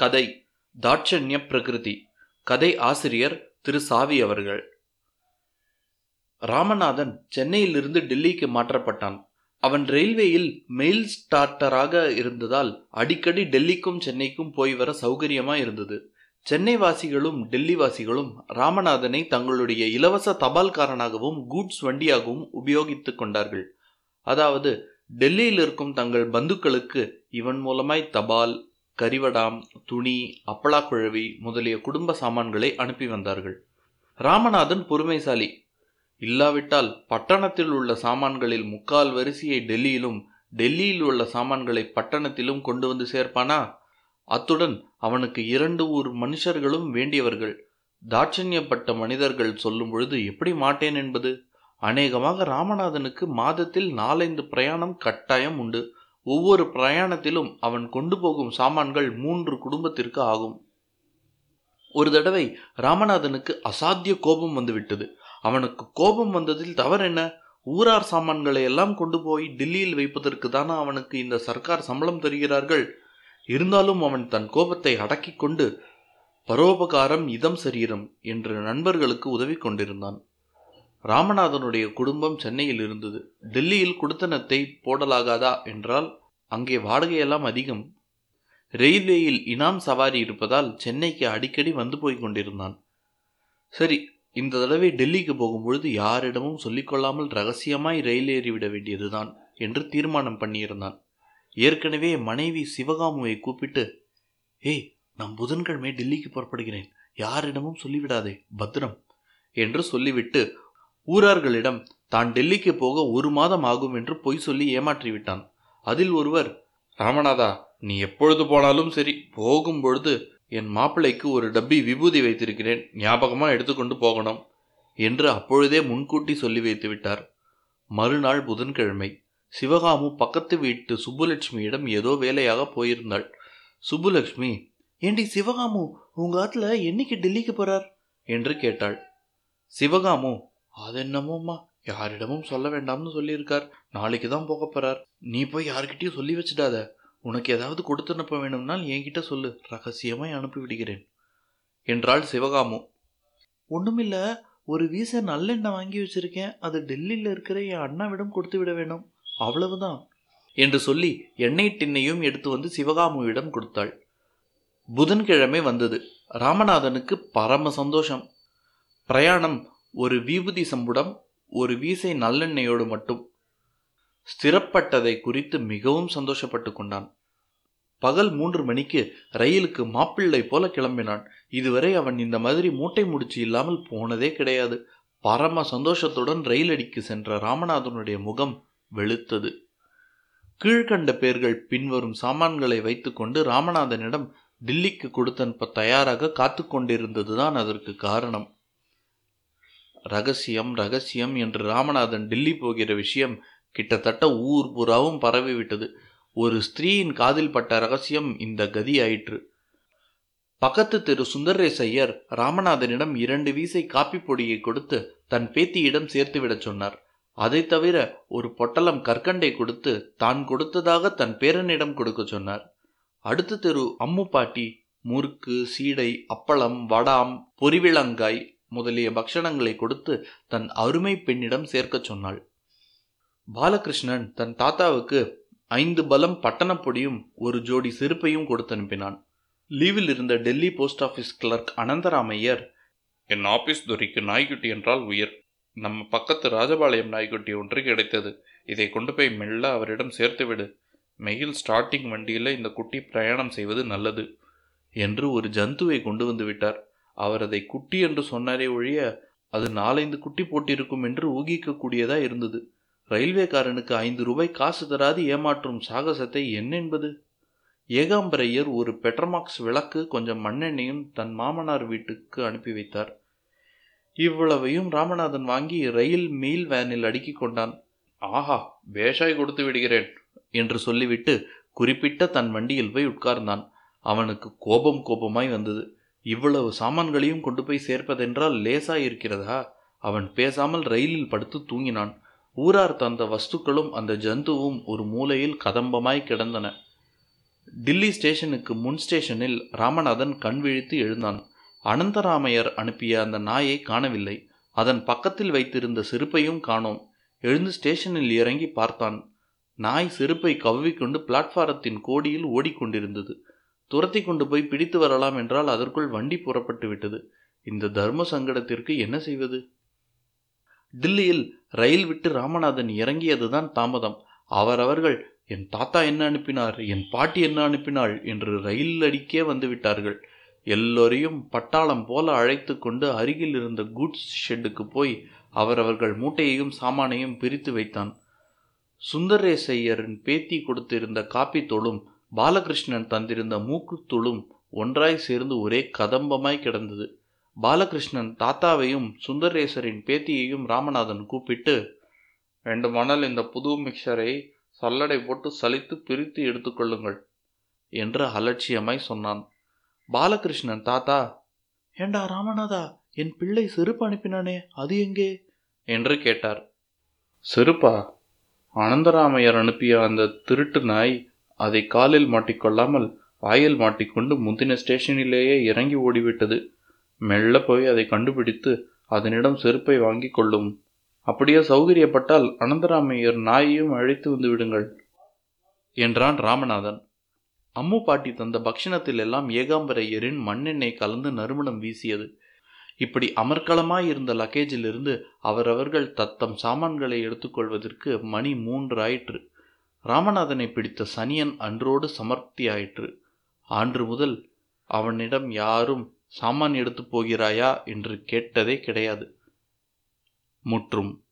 கதை தாட்சண்ய பிரகிருதி. கதை ஆசிரியர் திரு சாவி அவர்கள். ராமநாதன் சென்னையிலிருந்து டெல்லிக்கு மாற்றப்பட்டான். அவன் ரயில்வேயில் மெயில் ஸ்டார்டராக இருந்ததால் அடிக்கடி டெல்லிக்கும் சென்னைக்கும் போய் வர சௌகரியமா இருந்தது. சென்னை வாசிகளும் டெல்லி வாசிகளும் ராமநாதனை தங்களுடைய இலவச தபால்காரனாகவும் கூட்ஸ் வண்டியாகவும் உபயோகித்துக் கொண்டார்கள். அதாவது டெல்லியில் இருக்கும் தங்கள் பந்துக்களுக்கு இவன் மூலமாய் தபால் கரிவடாம் துணி அப்பளாக்குழவி முதலிய குடும்ப சாமான்களை அனுப்பி வந்தார்கள். ராமநாதன் பொறுமைசாலி. இல்லாவிட்டால் பட்டணத்தில் உள்ள சாமான்களில் முக்கால் வரிசையை டெல்லியிலும் டெல்லியில் உள்ள சாமான்களை பட்டணத்திலும் கொண்டு வந்து சேர்ப்பானா? அத்துடன் அவனுக்கு இரண்டு ஊர் மனுஷர்களும் வேண்டியவர்கள். தாட்சண்யப்பட்ட மனிதர்கள் சொல்லும் பொழுது எப்படி மாட்டேன் என்பது? அநேகமாக ராமநாதனுக்கு மாதத்தில் நாலைந்து பிரயாணம் கட்டாயம் உண்டு. ஒவ்வொரு பிரயாணத்திலும் அவன் கொண்டு போகும் சாமான்கள் மூன்று குடும்பத்திற்கு ஆகும். ஒரு தடவை ராமநாதனுக்கு அசாத்திய கோபம் வந்துவிட்டது. அவனுக்கு கோபம் வந்ததில் தவறென்ன ஊரார் சாமான்களை எல்லாம் கொண்டு போய் டில்லியில் வைப்பதற்கு தானே அவனுக்கு இந்த சர்க்கார் சம்பளம் தருகிறார்கள்? இருந்தாலும் அவன் தன் கோபத்தை அடக்கிக் கொண்டு பரோபகாரம் இதம் சரீரம் என்று நண்பர்களுக்கு உதவி கொண்டிருந்தான். ராமநாதனுடைய குடும்பம் சென்னையில் இருந்தது. டெல்லியில் குடுத்தனத்தை போடலாகாதா என்றால் அங்கே வாடகையெல்லாம் அதிகம். ரயில்வேயில் இனாம் சவாரி இருப்பதால் சென்னைக்கு அடிக்கடி வந்து போய் கொண்டிருந்தான். சரி இந்த தடவை டெல்லிக்கு போகும்பொழுது யாரிடமும் சொல்லிக்கொள்ளாமல் ரகசியமாய் ரயில் ஏறிவிட வேண்டியதுதான் என்று தீர்மானம் பண்ணியிருந்தான். ஏற்கனவே மனைவி சிவகாமுவை கூப்பிட்டு ஏய் நான் புதன்கிழமை டெல்லிக்கு புறப்படுகிறேன். யாரிடமும் சொல்லிவிடாதே பத்திரம் என்று சொல்லிவிட்டு ஊரார்களிடம் தான் டெல்லிக்கு போக ஒரு மாதம் ஆகும் என்று பொய் சொல்லி ஏமாற்றிவிட்டான். அதில் ஒருவர் ராமநாதா நீ எப்பொழுது போனாலும் சரி போகும் பொழுது என் மாப்பிள்ளைக்கு ஒரு டப்பி விபூதி வைத்திருக்கிறேன் ஞாபகமா எடுத்துக்கொண்டு போகணும் என்று அப்பொழுதே முன்கூட்டி சொல்லி வைத்து விட்டார் மறுநாள் புதன்கிழமை சிவகாமு பக்கத்து வீட்டு சுப்புலட்சுமியிடம் ஏதோ வேலையாக போயிருந்தாள். சுப்புலட்சுமி ஏண்டி சிவகாமு உங்க ஆத்துல என்னைக்கு டெல்லிக்கு போறார்? என்று கேட்டாள். சிவகாமு அது என்னமோம்மா? யாரிடமும் சொல்ல வேண்டாம்னு சொல்லியிருக்கார். நாளைக்கு தான் போக போறார். நீ போய் யார்கிட்டயும் சொல்லி வச்சிடாத. உனக்கு ஏதாவது கொடுத்து அனுப்ப வேணும்னால் என்கிட்ட சொல்லு. ரகசியமாய் அனுப்பி விடுகிறேன். என்றாள் சிவகாமு. ஒன்றுமில்ல ஒரு வீச நல்லெண்ணெய் வாங்கி வச்சிருக்கேன். அது டெல்லியில் இருக்கிற என் அண்ணாவிடம் கொடுத்து விட வேணும். அவ்வளவுதான். என்று சொல்லி எண்ணெய் டின்னையும் எடுத்து வந்து சிவகாமுவிடம் கொடுத்தாள். புதன்கிழமை வந்தது. ராமநாதனுக்கு பரம சந்தோஷம். பிரயாணம் ஒரு விபூதி சம்புடம் ஒரு வீசை நல்லெண்ணெயோடு மட்டும். ஸ்திரப்பட்டதை குறித்து மிகவும் சந்தோஷப்பட்டு கொண்டான். பகல் மூன்று மணிக்கு ரயிலுக்கு மாப்பிள்ளை போல கிளம்பினான். இதுவரை அவன் இந்த மாதிரி மூட்டை முடிச்சு இல்லாமல் போனதே கிடையாது. பரம சந்தோஷத்துடன் ரயில் அடிக்கு சென்ற ராமநாதனுடைய முகம் வெளுத்தது. கீழ்கண்ட பேர்கள் பின்வரும் சாமான்களை வைத்துக்கொண்டு ராமநாதனிடம் டில்லிக்கு கொடுத்தனுப்ப தயாராக காத்து கொண்டிருந்ததுதான் அதற்கு காரணம். ரகசியம் ரகசியம் என்று ராமநாதன் டில்லி போகிற விஷயம் கிட்டத்தட்ட ஊர் புறாவும் பரவிவிட்டது ஒரு ஸ்திரீயின் காதில் பட்ட ரகசியம் இந்த கதி ஆயிற்று. பக்கத்து திரு சுந்தரேஸ் ஐயர் ராமநாதனிடம் இரண்டு வீசை காப்பி பொடியை கொடுத்து தன் பேத்தியிடம் சேர்த்துவிடச் சொன்னார். அதை தவிர ஒரு பொட்டலம் கற்கண்டை கொடுத்து தான் கொடுத்ததாக தன் பேரனிடம் கொடுக்க சொன்னார். அடுத்த தெரு அம்மு பாட்டி முறுக்கு சீடை அப்பளம் வடாம் பொறிவிளங்காய் முதலிய பக்ஷணங்களை கொடுத்து தன் அருமை பெண்ணிடம் சேர்க்கச் சொன்னாள். பாலகிருஷ்ணன் தன் தாத்தாவுக்கு ஐந்து பலம் பட்டணப்பொடியும் ஒரு ஜோடி செருப்பையும் கொடுத்து அனுப்பினான். லீவில் இருந்த Delhi post office clerk Anantharamaiyar என் ஆபீஸ் துறைக்கு நாய்க்குட்டி என்றால் உயிர். நம்ம பக்கத்து ராஜபாளையம் நாய்க்குட்டி ஒன்று கிடைத்தது. இதை கொண்டு போய் மெல்ல அவரிடம் சேர்த்துவிடு மெயில் ஸ்டார்டிங் வண்டியில் இந்த குட்டி பிரயாணம் செய்வது நல்லது என்று ஒரு ஜந்துவை கொண்டு வந்து விட்டார். அவர் அதை குட்டி என்று சொன்னாரே ஒழிய அது நாலைந்து குட்டி போட்டிருக்கும் என்று ஊகிக்கக்கூடியதா இருந்தது. ரயில்வேக்காரனுக்கு ஐந்து ரூபாய் காசு தராது ஏமாற்றும் சாகசத்தை என்னென்பது? ஏகாம்பரையர் ஒரு பெட்ரமாக்ஸ் விளக்கு கொஞ்சம் மண்ணெண்ணையும் தன் மாமனார் வீட்டுக்கு அனுப்பி வைத்தார். இவ்வளவையும் ராமநாதன் வாங்கி ரயில் மெயில் வேனில் அடுக்கிக் கொண்டான். ஆஹா வேஷாய் கொடுத்து விடுகிறேன் என்று சொல்லிவிட்டு குறிப்பிட்ட தன் வண்டியில் போய் உட்கார்ந்தான். அவனுக்கு கோபம் கோபமாய் வந்தது. இவ்வளவு சாமான்களையும் கொண்டு போய் சேர்ப்பதென்றால் லேசா இருக்கிறதா அவன் பேசாமல் ரயிலில் படுத்து தூங்கினான். ஊரார் தந்த வஸ்துக்களும் அந்த ஜந்துவும் ஒரு மூலையில் கதம்பமாய் கிடந்தன. டில்லி ஸ்டேஷனுக்கு முன் ஸ்டேஷனில் ராமநாதன் கண் விழித்து எழுந்தான். அனந்தராமையர் அனுப்பிய அந்த நாயை காணவில்லை. அதன் பக்கத்தில் வைத்திருந்த செருப்பையும் காணோம். எழுந்து ஸ்டேஷனில் இறங்கி பார்த்தான். நாய் செருப்பை கவ்விக்கொண்டு பிளாட்பாரத்தின் கோடியில் ஓடிக்கொண்டிருந்தது. துரத்தி கொண்டு போய் பிடித்து வரலாம் என்றால் அதற்குள் வண்டி புறப்பட்டு விட்டது. இந்த தர்ம சங்கடத்திற்கு என்ன செய்வது? டில்லியில் ரயில் விட்டு ராமநாதன் இறங்கியதுதான் தாமதம். அவரவர்கள் என் தாத்தா என்ன அனுப்பினார்? என் பாட்டி என்ன அனுப்பினாள்? என்று ரயில் அடிக்கே வந்து விட்டார்கள். எல்லோரையும் பட்டாளம் போல அழைத்து கொண்டு அருகில் இருந்த கூட்ஸ் ஷெட்டுக்கு போய் அவரவர்கள் மூட்டையையும் சாமானையும் பிரித்து வைத்தான். சுந்தரேசையரின் பேத்தி கொடுத்திருந்த காப்பி தோளும் பாலகிருஷ்ணன் தந்திருந்த மூக்குத்துளும் ஒன்றாய் சேர்ந்து ஒரே கதம்பமாய் கிடந்தது. பாலகிருஷ்ணன் தாத்தாவையும் சுந்தரேசரின் பேத்தியையும் ராமநாதன் கூப்பிட்டு ரெண்டு மணல் இந்த புது மிக்சரை சல்லடை போட்டு சலித்து பிரித்து எடுத்துக்கொள்ளுங்கள் என்று அலட்சியமாய் சொன்னான். பாலகிருஷ்ணன் தாத்தா ஏண்டா ராமநாதா என் பிள்ளை செருப்பு அனுப்பினானே அது எங்கே? என்று கேட்டார். செருப்பா அனந்தராமையர் அனுப்பிய அந்த திருட்டு நாய் அதை காலில் மாட்டிக்கொள்ளாமல் வாயில் மாட்டிக்கொண்டு முந்தின ஸ்டேஷனிலேயே இறங்கி ஓடிவிட்டது. மெல்ல போய் அதை கண்டுபிடித்து அதனிடம் செருப்பை வாங்கி கொள்ளும். அப்படியே சௌகரியப்பட்டால் அனந்தராமையர் நாயையும் அழைத்து வந்து விடுங்கள் என்றான் ராமநாதன். அம்மு பாட்டி தந்த பக்ஷணத்தில் எல்லாம் ஏகாம்பரையரின் மண்ணெண்ணெய் கலந்து நறுமணம் வீசியது. இப்படி அமர்க்களமாய் இருந்த லக்கேஜிலிருந்து அவரவர்கள் தத்தம் சாமான்களை எடுத்துக்கொள்வதற்கு மணி மூன்று ஆயிற்று ராமநாதனை பிடித்த சனியன் அன்றோடு சமர்த்தியாயிற்று. ஆன்று முதல் அவனிடம் யாரும் சாமான் எடுத்து போகிறாயா என்று கேட்டதே கிடையாது. முற்றும்